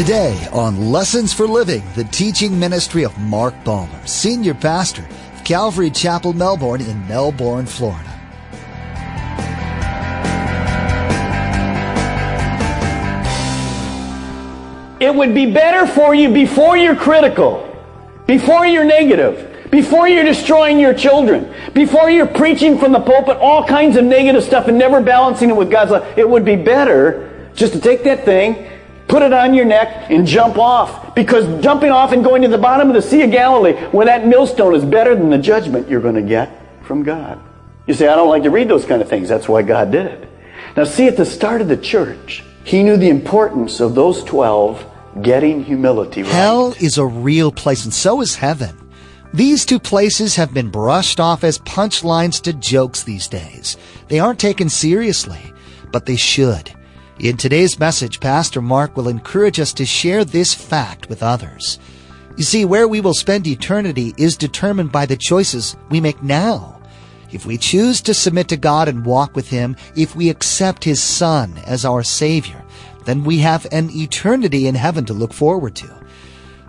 Today on Lessons for Living, the teaching ministry of Mark Balmer, Senior Pastor of Calvary Chapel, Melbourne in Melbourne, Florida. It would be better for you before you're critical, before you're negative, before you're destroying your children, before you're preaching from the pulpit all kinds of negative stuff and never balancing it with God's love. It would be better just to take that thing, put it on your neck, and jump off. Because jumping off and going to the bottom of the Sea of Galilee, where that millstone is better than the judgment you're going to get from God. You say, I don't like to read those kind of things. That's why God did it. Now, see, at the start of the church, he knew the importance of those 12 getting humility right. Hell is a real place, and so is heaven. These two places have been brushed off as punchlines to jokes these days. They aren't taken seriously, but they should. In today's message, Pastor Mark will encourage us to share this fact with others. You see, where we will spend eternity is determined by the choices we make now. If we choose to submit to God and walk with Him, if we accept His Son as our Savior, then we have an eternity in heaven to look forward to.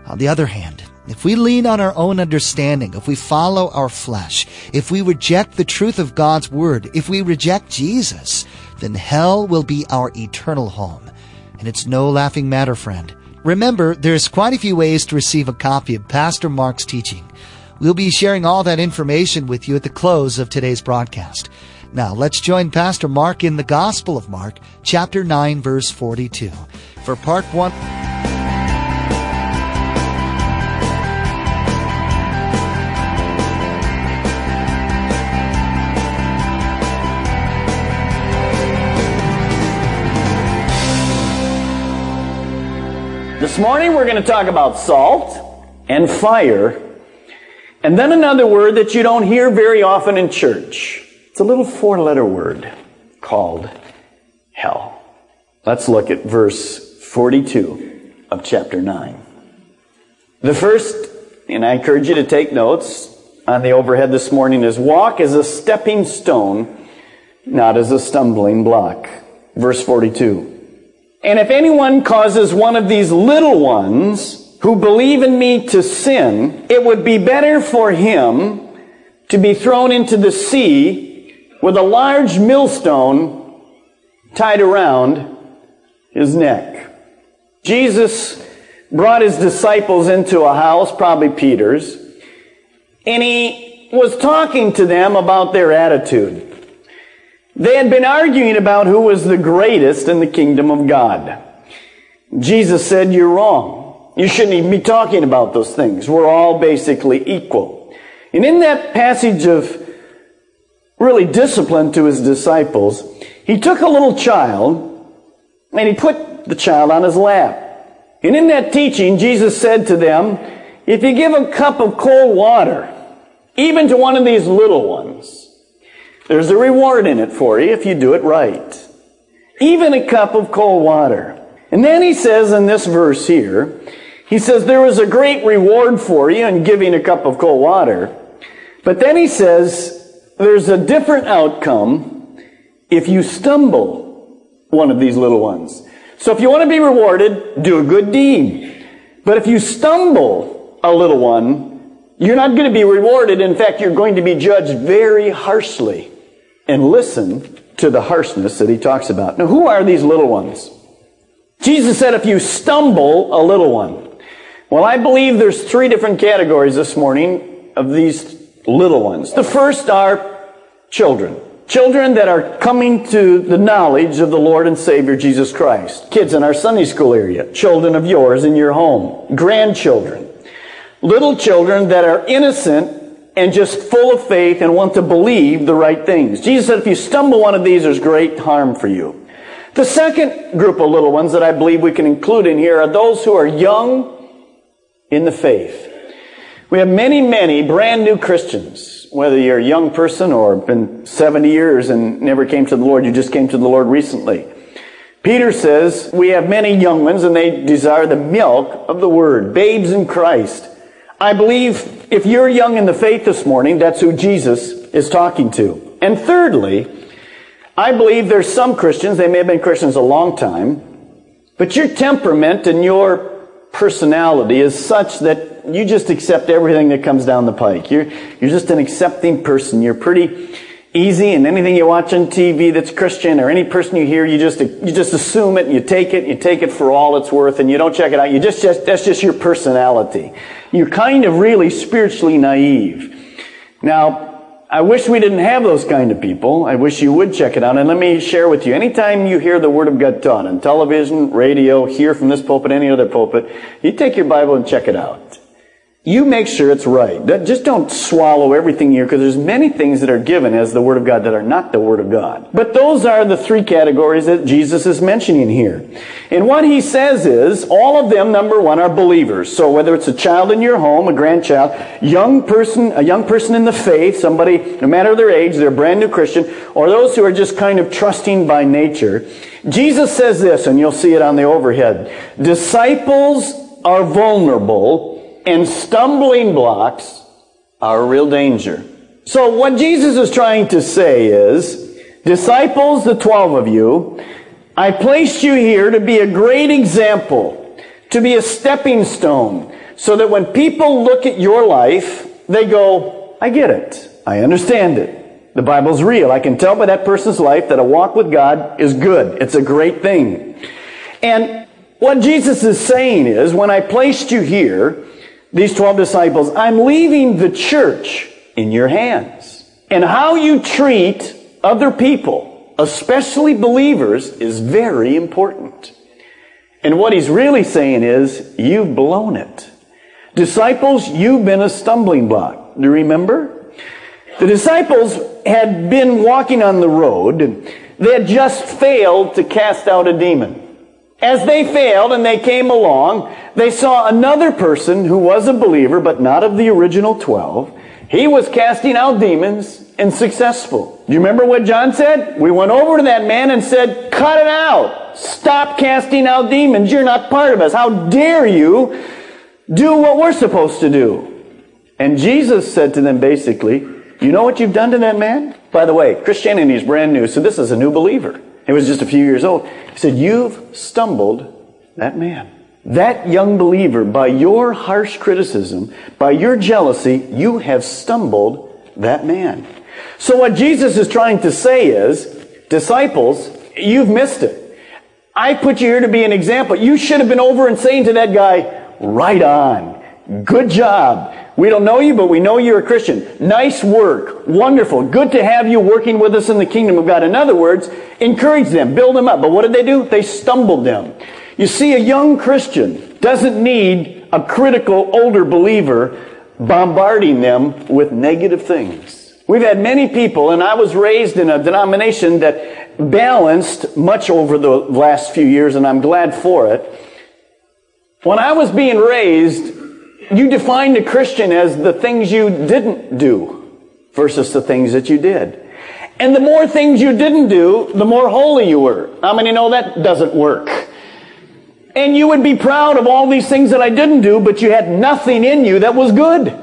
On the other hand, if we lean on our own understanding, if we follow our flesh, if we reject the truth of God's Word, if we reject Jesus, then hell will be our eternal home. And it's no laughing matter, friend. Remember, there's quite a few ways to receive a copy of Pastor Mark's teaching. We'll be sharing all that information with you at the close of today's broadcast. Now, let's join Pastor Mark in the Gospel of Mark, chapter 9, verse 42. For part 1. This morning we're going to talk about salt and fire, and then another word that you don't hear very often in church. It's a little four letter word called hell. Let's look at verse 42 of chapter 9. The first, and I encourage you to take notes on the overhead this morning, is walk as a stepping stone, not as a stumbling block. Verse 42. And if anyone causes one of these little ones who believe in me to sin, it would be better for him to be thrown into the sea with a large millstone tied around his neck. Jesus brought his disciples into a house, probably Peter's, and he was talking to them about their attitude. They had been arguing about who was the greatest in the kingdom of God. Jesus said, You're wrong. You shouldn't even be talking about those things. We're all basically equal. And in that passage of really discipline to his disciples, he took a little child and he put the child on his lap. And in that teaching, Jesus said to them, If you give a cup of cold water, even to one of these little ones, there's a reward in it for you if you do it right. Even a cup of cold water. And then he says in this verse here, he says there is a great reward for you in giving a cup of cold water. But then he says there's a different outcome if you stumble one of these little ones. So if you want to be rewarded, do a good deed. But if you stumble a little one, you're not going to be rewarded. In fact, you're going to be judged very harshly and listen to the harshness that he talks about. Now, who are these little ones? Jesus said, if you stumble a little one. Well, I believe there's three different categories this morning of these little ones. The first are children. Children that are coming to the knowledge of the Lord and Savior Jesus Christ. Kids in our Sunday school area. Children of yours in your home. Grandchildren. Little children that are innocent and just full of faith and want to believe the right things. Jesus said, if you stumble one of these, there's great harm for you. The second group of little ones that I believe we can include in here are those who are young in the faith. We have many, many brand new Christians. Whether you're a young person or been 70 years and never came to the Lord, you just came to the Lord recently. Peter says, we have many young ones and they desire the milk of the word, babes in Christ. I believe if you're young in the faith this morning, that's who Jesus is talking to. And thirdly, I believe there's some Christians, they may have been Christians a long time, But your temperament and your personality is such that you just accept everything that comes down the pike. You're, you're just an accepting person. You're pretty easy and anything you watch on TV that's Christian or any person you hear, you just, you just assume it and you take it and you take it for all it's worth and you don't check it out. You just, just, that's just your personality. You're kind of really spiritually naive. Now, I wish we didn't have those kind of people. I wish you would check it out. And let me share with you. Anytime you hear the Word of God taught on television, radio, hear from this pulpit, any other pulpit, you take your Bible and check it out you make sure it's right. Just don't swallow everything here because there's many things that are given as the Word of God that are not the Word of God. But those are the three categories that Jesus is mentioning here. And what he says is, all of them, number one, are believers. So whether it's a child in your home, a grandchild, young person, a young person in the faith, somebody, no matter their age, they're a brand new Christian, or those who are just kind of trusting by nature, Jesus says this, and you'll see it on the overhead. Disciples are vulnerable and stumbling blocks are a real danger. So what Jesus is trying to say is, disciples, the 12 of you, I placed you here to be a great example, to be a stepping stone, so that when people look at your life, they go, I get it. I understand it. The Bible's real. I can tell by that person's life that a walk with God is good. It's a great thing. And what Jesus is saying is, when I placed you here, these 12 disciples, I'm leaving the church in your hands. And how you treat other people, especially believers, is very important. And what he's really saying is, you've blown it. Disciples, you've been a stumbling block. Do you remember? The disciples had been walking on the road. They had just failed to cast out a demon. As they failed and they came along, they saw another person who was a believer, but not of the original 12. He was casting out demons and successful. Do you remember what John said? We went over to that man and said, cut it out. Stop casting out demons. You're not part of us. How dare you do what we're supposed to do? And Jesus said to them basically, you know what you've done to that man? By the way, Christianity is brand new, so this is a new believer. He was just a few years old. He said, You've stumbled that man. That young believer, by your harsh criticism, by your jealousy, you have stumbled that man. So what Jesus is trying to say is, disciples, you've missed it. I put you here to be an example. You should have been over and saying to that guy, right on. Good job. We don't know you, but we know you're a Christian. Nice work. Wonderful. Good to have you working with us in the kingdom of God. In other words, encourage them, build them up. But what did they do? They stumbled them. You see, a young Christian doesn't need a critical older believer bombarding them with negative things. We've had many people, and I was raised in a denomination that balanced much over the last few years, and I'm glad for it. When I was being raised, you defined a Christian as the things you didn't do versus the things that you did. And the more things you didn't do, the more holy you were. How many know that doesn't work? And you would be proud of all these things that I didn't do, but you had nothing in you that was good.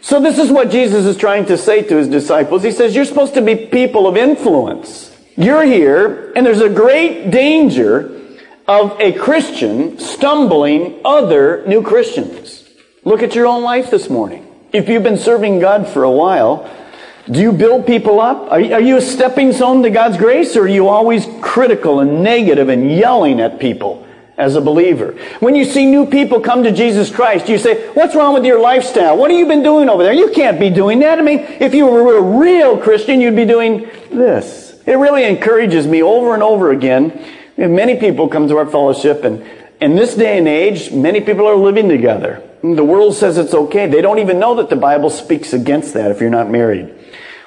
So this is what Jesus is trying to say to his disciples. He says, you're supposed to be people of influence. You're here, and there's a great danger of a Christian stumbling other new Christians. Look at your own life this morning. If you've been serving God for a while, do you build people up? Are, you a stepping stone to God's grace, or are you always critical and negative and yelling at people as a believer? When you see new people come to Jesus Christ, you say, What's wrong with your lifestyle? What have you been doing over there? You can't be doing that. I mean, if you were a real Christian, you'd be doing this. It really encourages me over and over again. Many people come to our fellowship, and in this day and age, many people are living together. The world says it's okay. They don't even know that the Bible speaks against that if you're not married.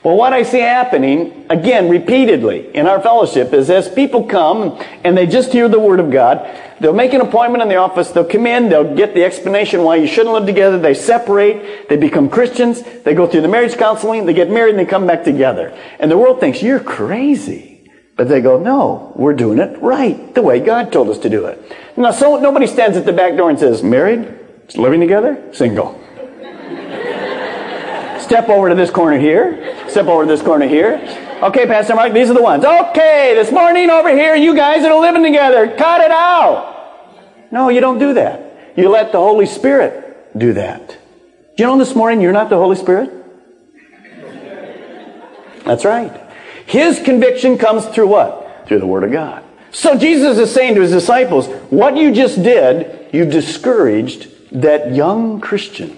Well, what I see happening, again, repeatedly in our fellowship is as people come and they just hear the Word of God, they'll make an appointment in the office, they'll come in, they'll get the explanation why you shouldn't live together, they separate, they become Christians, they go through the marriage counseling, they get married and they come back together. And the world thinks, you're crazy. But they go, no, we're doing it right, the way God told us to do it. Now, so nobody stands at the back door and says, married? Living together? Single. Step over to this corner here. Step over to this corner here. Okay, Pastor Mark, these are the ones. Okay, this morning over here, you guys that are living together, cut it out. No, you don't do that. You let the Holy Spirit do that. You know this morning you're not the Holy Spirit? That's right. His conviction comes through what? Through the Word of God. So Jesus is saying to his disciples, what you just did, you've discouraged that young Christian.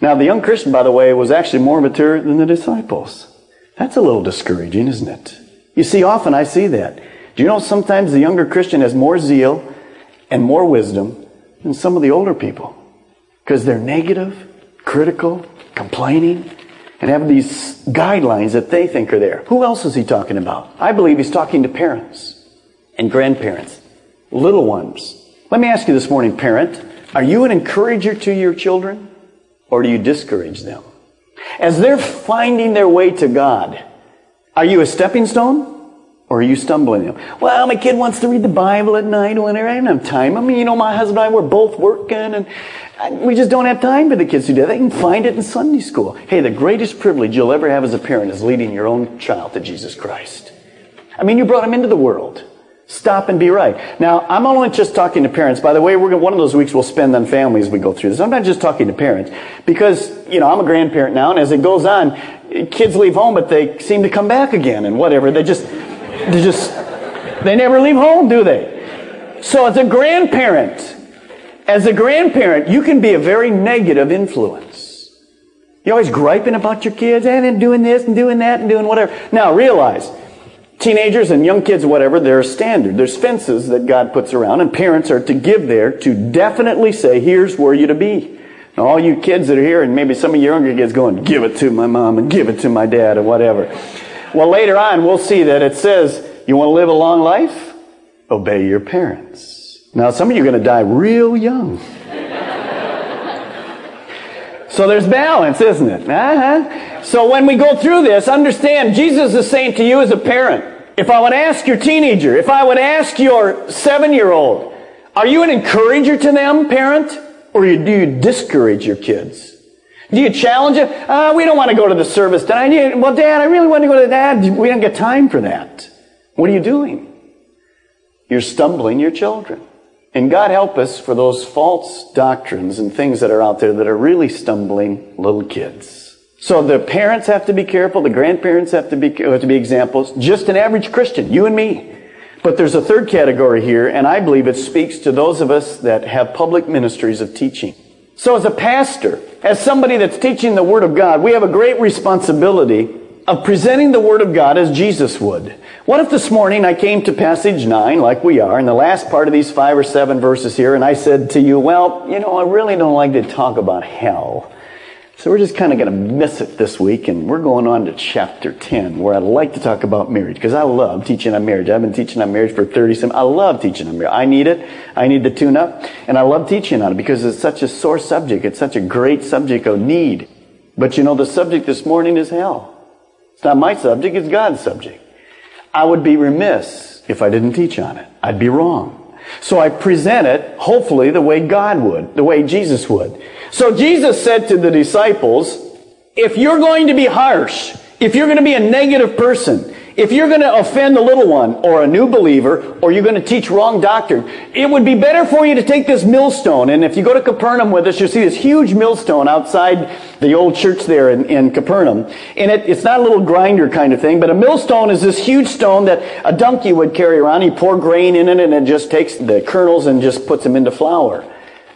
Now, the young Christian, by the way, was actually more mature than the disciples. That's a little discouraging, isn't it? You see, often I see that. Do you know sometimes the younger Christian has more zeal and more wisdom than some of the older people? Because they're negative, critical, complaining, and have these guidelines that they think are there. Who else is he talking about? I believe he's talking to parents and grandparents, little ones. Let me ask you this morning, parent, are you an encourager to your children or do you discourage them? As they're finding their way to God, are you a stepping stone or are you stumbling them? Well, my kid wants to read the Bible at night whenever I don't have time. I mean, you know, my husband and I, we're both working and we just don't have time for the kids to do that. They can find it in Sunday school. Hey, the greatest privilege you'll ever have as a parent is leading your own child to Jesus Christ. I mean, you brought him into the world. Stop and be right. Now, I'm only just talking to parents. By the way, we're gonna, one of those weeks we'll spend on families we go through this. I'm not just talking to parents because, you know, I'm a grandparent now and as it goes on, kids leave home, but they seem to come back again and whatever. They just, they just, they never leave home, do they? So as a grandparent, as a grandparent, you can be a very negative influence. You're always griping about your kids and eh, doing this and doing that and doing whatever. Now realize, teenagers and young kids, whatever, there's standard. There's fences that God puts around, and parents are to give there to definitely say, here's where you're to be. Now, all you kids that are here, and maybe some of your younger kids going, give it to my mom and give it to my dad or whatever. Well, later on, we'll see that it says, you want to live a long life? Obey your parents. Now, some of you are going to die real young. So there's balance, isn't it? Uh-huh. So when we go through this, understand Jesus is saying to you as a parent, if I would ask your teenager, if I would ask your seven year old, are you an encourager to them, parent? Or do you discourage your kids? Do you challenge them? Uh, we don't want to go to the service tonight. Well, Dad, I really want to go to that. We don't get time for that. What are you doing? You're stumbling your children. And God help us for those false doctrines and things that are out there that are really stumbling little kids. So the parents have to be careful, the grandparents have to be, have to be examples, just an average Christian, you and me. But there's a third category here, and I believe it speaks to those of us that have public ministries of teaching. So as a pastor, as somebody that's teaching the Word of God, we have a great responsibility of presenting the Word of God as Jesus would. What if this morning I came to passage 9, like we are, in the last part of these five or seven verses here, and I said to you, well, you know, I really don't like to talk about hell. So we're just kind of going to miss it this week, and we're going on to chapter 10, where I'd like to talk about marriage, because I love teaching on marriage. I've been teaching on marriage for 30 some. I love teaching on marriage. I need it. I need to tune up, and I love teaching on it because it's such a sore subject. It's such a great subject of need. But you know, the subject this morning is hell. It's not my subject, it's God's subject. I would be remiss if I didn't teach on it. I'd be wrong. So I present it, hopefully, the way God would, the way Jesus would. So Jesus said to the disciples, if you're going to be harsh, if you're going to be a negative person, if you're going to offend the little one or a new believer or you're going to teach wrong doctrine, it would be better for you to take this millstone. And if you go to Capernaum with us, you'll see this huge millstone outside the old church there in, in Capernaum. And it, it's not a little grinder kind of thing, but a millstone is this huge stone that a donkey would carry around. You pour grain in it and it just takes the kernels and just puts them into flour.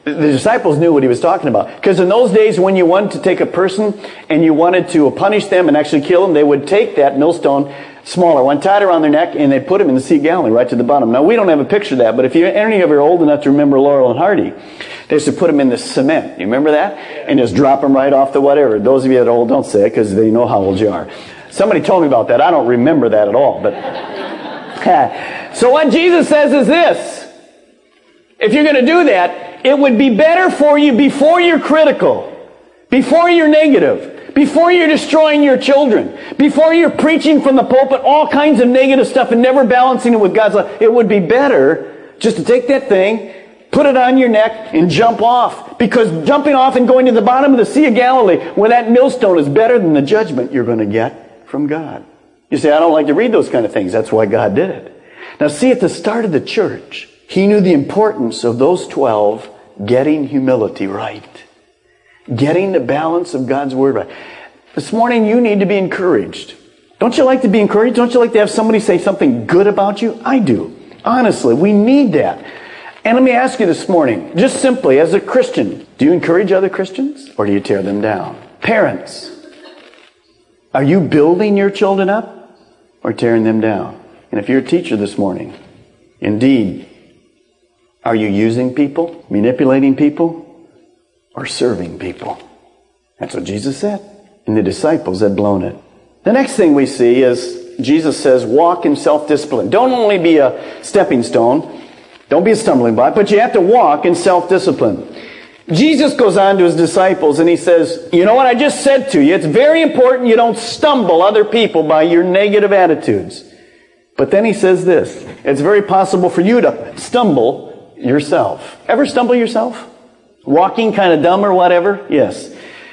The disciples knew what he was talking about. Because in those days, when you wanted to take a person and you wanted to punish them and actually kill them, they would take that millstone, smaller one, tied around their neck, and they put him in the Sea of Galilee right to the bottom. Now, we don't have a picture of that, but if you, any of you are old enough to remember Laurel and Hardy, they used to put them in the cement. You remember that? And just drop them right off the whatever. Those of you that are old, don't say it because they know how old you are. Somebody told me about that. I don't remember that at all, but. so what Jesus says is this. If you're going to do that, it would be better for you before you're critical, before you're negative, before you're destroying your children, before you're preaching from the pulpit all kinds of negative stuff and never balancing it with God's love, it would be better just to take that thing, put it on your neck, and jump off. Because jumping off and going to the bottom of the Sea of Galilee, where that millstone is better than the judgment you're going to get from God. You say, I don't like to read those kind of things. That's why God did it. Now see, at the start of the church, He knew the importance of those 12 getting humility right. Getting the balance of God's Word right. This morning you need to be encouraged. Don't you like to be encouraged? Don't you like to have somebody say something good about you? I do. Honestly, we need that. And let me ask you this morning, just simply as a Christian, do you encourage other Christians or do you tear them down? Parents, are you building your children up or tearing them down? And if you're a teacher this morning, indeed, are you using people, manipulating people, or serving people? That's what Jesus said. And the disciples had blown it. The next thing we see is Jesus says, walk in self-discipline. Don't only be a stepping stone. Don't be a stumbling block, but you have to walk in self-discipline. Jesus goes on to his disciples and he says, you know what I just said to you? It's very important you don't stumble other people by your negative attitudes. But then he says this, it's very possible for you to stumble yourself. Ever stumble yourself? Walking kind of dumb or whatever? Yes.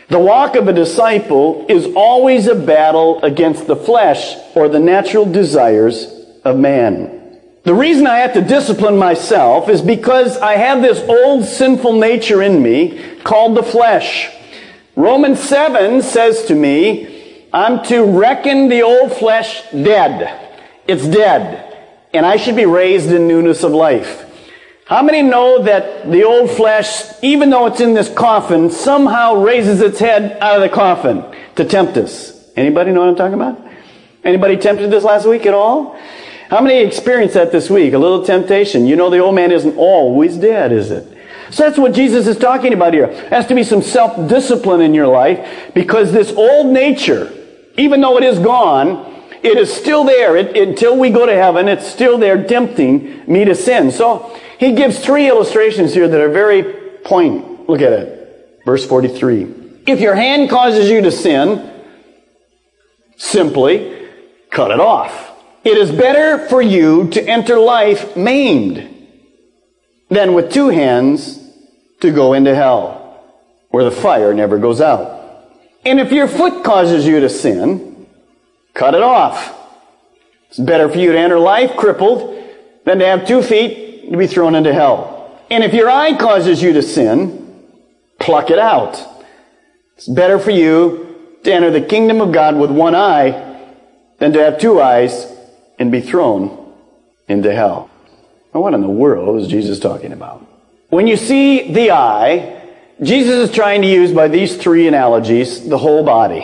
The walk of a disciple is always a battle against the flesh or the natural desires of man. The reason I have to discipline myself is because I have this old sinful nature in me called the flesh. Romans 7 says to me, I'm to reckon the old flesh dead. It's dead. And I should be raised in newness of life. How many know that the old flesh, even though it's in this coffin, somehow raises its head out of the coffin to tempt us? Anybody know what I'm talking about? Anybody tempted this last week at all? How many experienced that this week? A little temptation. You know the old man isn't always dead, is it? So that's what Jesus is talking about here. Has to be some self-discipline in your life because this old nature, even though it is gone, it is still there. It, until we go to heaven, it's still there tempting me to sin. So he gives three illustrations here that are very poignant. Look at it. Verse 43. If your hand causes you to sin, simply cut it off. It is better for you to enter life maimed than with two hands to go into hell, where the fire never goes out. And if your foot causes you to sin, cut it off. It's better for you to enter life crippled than to have two feet to be thrown into hell. And if your eye causes you to sin, pluck it out. It's better for you to enter the kingdom of God with one eye than to have two eyes and be thrown into hell. Now, what in the world is Jesus talking about? When you see the eye, Jesus is trying to use by these three analogies the whole body.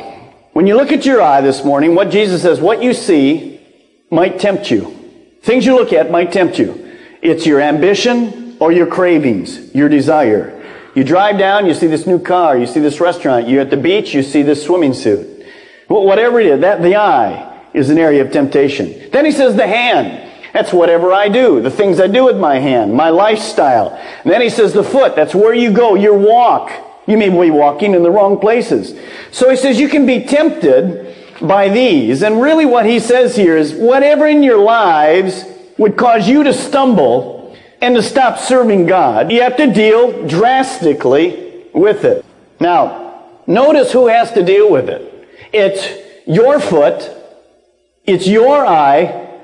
When you look at your eye this morning, what Jesus says, what you see might tempt you. Things you look at might tempt you. It's your ambition or your cravings, your desire. You drive down, you see this new car, you see this restaurant, you're at the beach, you see this swimming suit. Whatever it is, that the eye is an area of temptation. Then he says the hand. That's whatever I do, the things I do with my hand, my lifestyle. And then he says the foot. That's where you go, your walk. You may be walking in the wrong places. So he says you can be tempted by these. And really what he says here is whatever in your lives would cause you to stumble and to stop serving God, you have to deal drastically with it. Now, notice who has to deal with it. It's your foot it's your eye.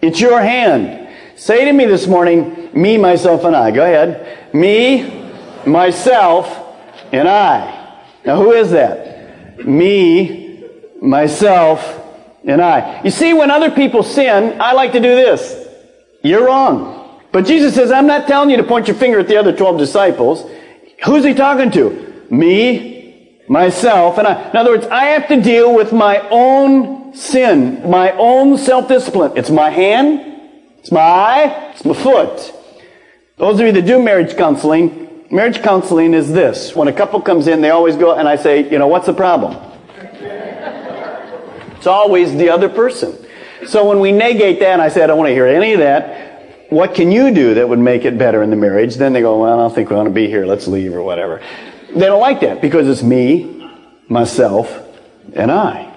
It's your hand. Say to me this morning, me, myself, and I. Go ahead. Me, myself, and I. Now who is that? Me, myself, and I. You see, when other people sin, I like to do this. You're wrong. But Jesus says, I'm not telling you to point your finger at the other 12 disciples. Who's he talking to? Me, myself, and I. In other words, I have to deal with my own sin, my own self-discipline. It's my hand, it's my eye, it's my foot. Those of you that do marriage counseling, marriage counseling is this. When a couple comes in, they always go, and I say, you know, what's the problem? It's always the other person. So when we negate that, I say, I don't want to hear any of that, what can you do that would make it better in the marriage? Then they go, well, I don't think we want to be here. Let's leave or whatever. They don't like that because it's me, myself, and I.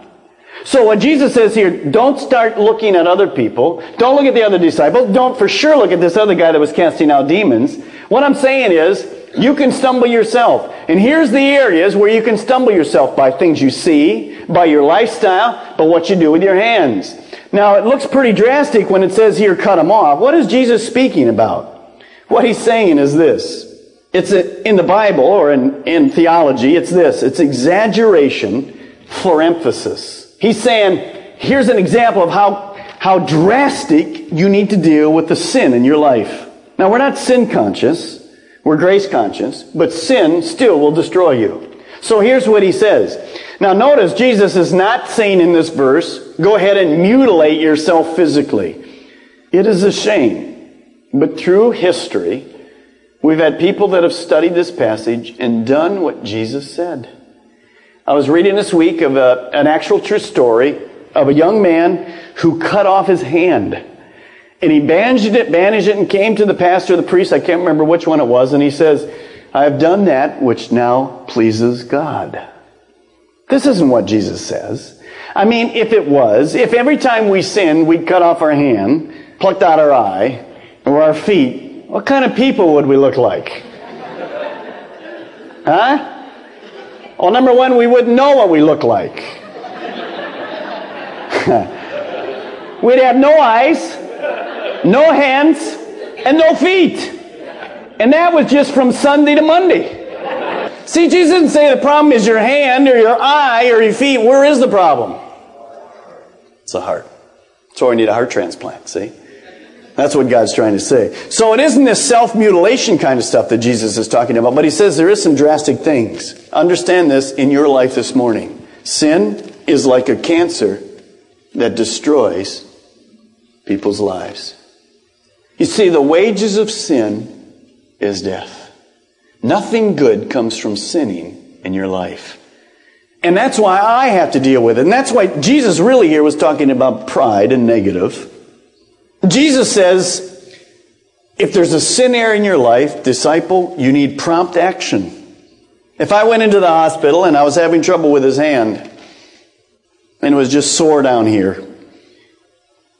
So what Jesus says here, don't start looking at other people. Don't look at the other disciples. Don't for sure look at this other guy that was casting out demons. What I'm saying is, you can stumble yourself. And here's the areas where you can stumble yourself by things you see, by your lifestyle, by what you do with your hands. Now, it looks pretty drastic when it says here, cut them off. What is Jesus speaking about? What he's saying is this. It's a, in the Bible or in, in theology, it's this. It's exaggeration for emphasis. He's saying, here's an example of how, how drastic you need to deal with the sin in your life. Now, we're not sin conscious. We're grace conscious, but sin still will destroy you. So here's what he says. Now notice Jesus is not saying in this verse, go ahead and mutilate yourself physically. It is a shame. But through history, we've had people that have studied this passage and done what Jesus said. I was reading this week of a, an actual true story of a young man who cut off his hand. And he bandaged it, bandaged it, and came to the pastor, the priest, I can't remember which one it was, and he says, I have done that which now pleases God. This isn't what Jesus says. I mean, if it was, if every time we sinned, we cut off our hand, plucked out our eye, or our feet, what kind of people would we look like? Huh? Well, number one, we wouldn't know what we look like. We'd have no eyes, no hands, and no feet. And that was just from Sunday to Monday. See, Jesus didn't say the problem is your hand or your eye or your feet. Where is the problem? It's the heart. So we need a heart transplant, see? That's what God's trying to say. So it isn't this self-mutilation kind of stuff that Jesus is talking about, but he says there is some drastic things. Understand this in your life this morning. Sin is like a cancer that destroys people's lives. You see, the wages of sin is death. Nothing good comes from sinning in your life. And that's why I have to deal with it. And that's why Jesus really here was talking about pride and negative. Jesus says, if there's a sin area in your life, disciple, you need prompt action. If I went into the hospital and I was having trouble with his hand, and it was just sore down here,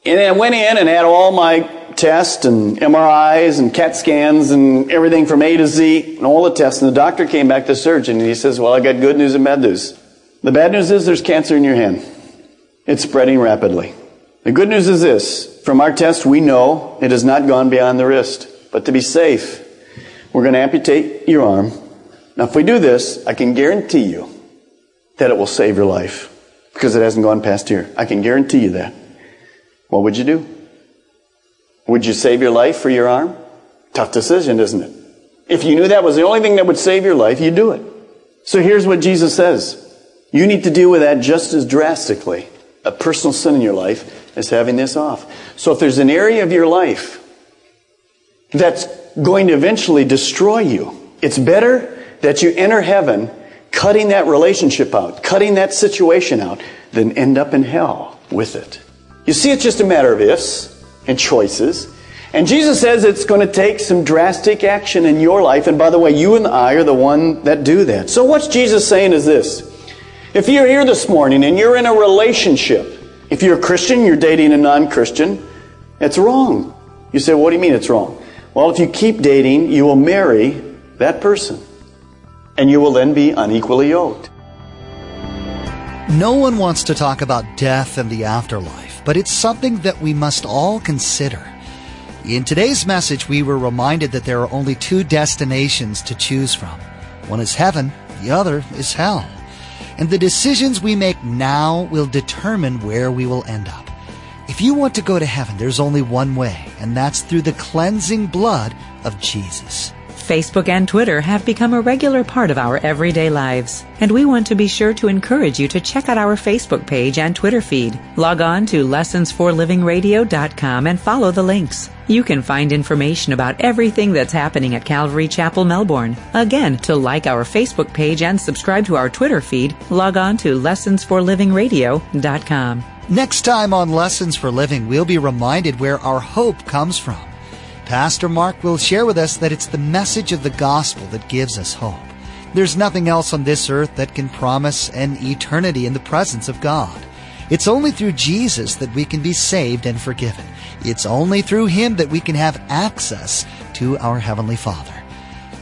and I went in and had all my tests and MRIs and CAT scans and everything from A to Z and all the tests. And the doctor came back, to surgeon, and he says, Well, I got good news and bad news. The bad news is there's cancer in your hand. It's spreading rapidly. The good news is this. From our test, we know it has not gone beyond the wrist. But to be safe, we're going to amputate your arm. Now, if we do this, I can guarantee you that it will save your life because it hasn't gone past here. I can guarantee you that. What would you do? Would you save your life for your arm? Tough decision, isn't it? If you knew that was the only thing that would save your life, you'd do it. So here's what Jesus says. You need to deal with that just as drastically, a personal sin in your life, as having this off. So if there's an area of your life that's going to eventually destroy you, it's better that you enter heaven cutting that relationship out, cutting that situation out, than end up in hell with it. You see, it's just a matter of ifs and choices. And Jesus says it's going to take some drastic action in your life. And by the way, you and I are the one that do that. So what's Jesus saying is this. If you're here this morning and you're in a relationship, if you're a Christian, you're dating a non-Christian, it's wrong. You say, what do you mean it's wrong? Well, if you keep dating, you will marry that person. And you will then be unequally yoked. No one wants to talk about death and the afterlife, but it's something that we must all consider. In today's message, we were reminded that there are only two destinations to choose from. One is heaven, the other is hell. And the decisions we make now will determine where we will end up. If you want to go to heaven, there's only one way, and that's through the cleansing blood of Jesus. Facebook and Twitter have become a regular part of our everyday lives, and we want to be sure to encourage you to check out our Facebook page and Twitter feed. Log on to lessonsforlivingradio.com and follow the links. You can find information about everything that's happening at Calvary Chapel, Melbourne. Again, to like our Facebook page and subscribe to our Twitter feed, log on to lessonsforlivingradio.com. Next time on Lessons for Living, we'll be reminded where our hope comes from. Pastor Mark will share with us that it's the message of the gospel that gives us hope. There's nothing else on this earth that can promise an eternity in the presence of God. It's only through Jesus that we can be saved and forgiven. It's only through Him that we can have access to our Heavenly Father.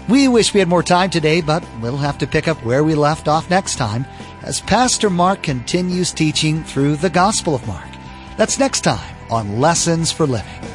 We wish we had more time today, but we'll have to pick up where we left off next time as Pastor Mark continues teaching through the Gospel of Mark. That's next time on Lessons for Living.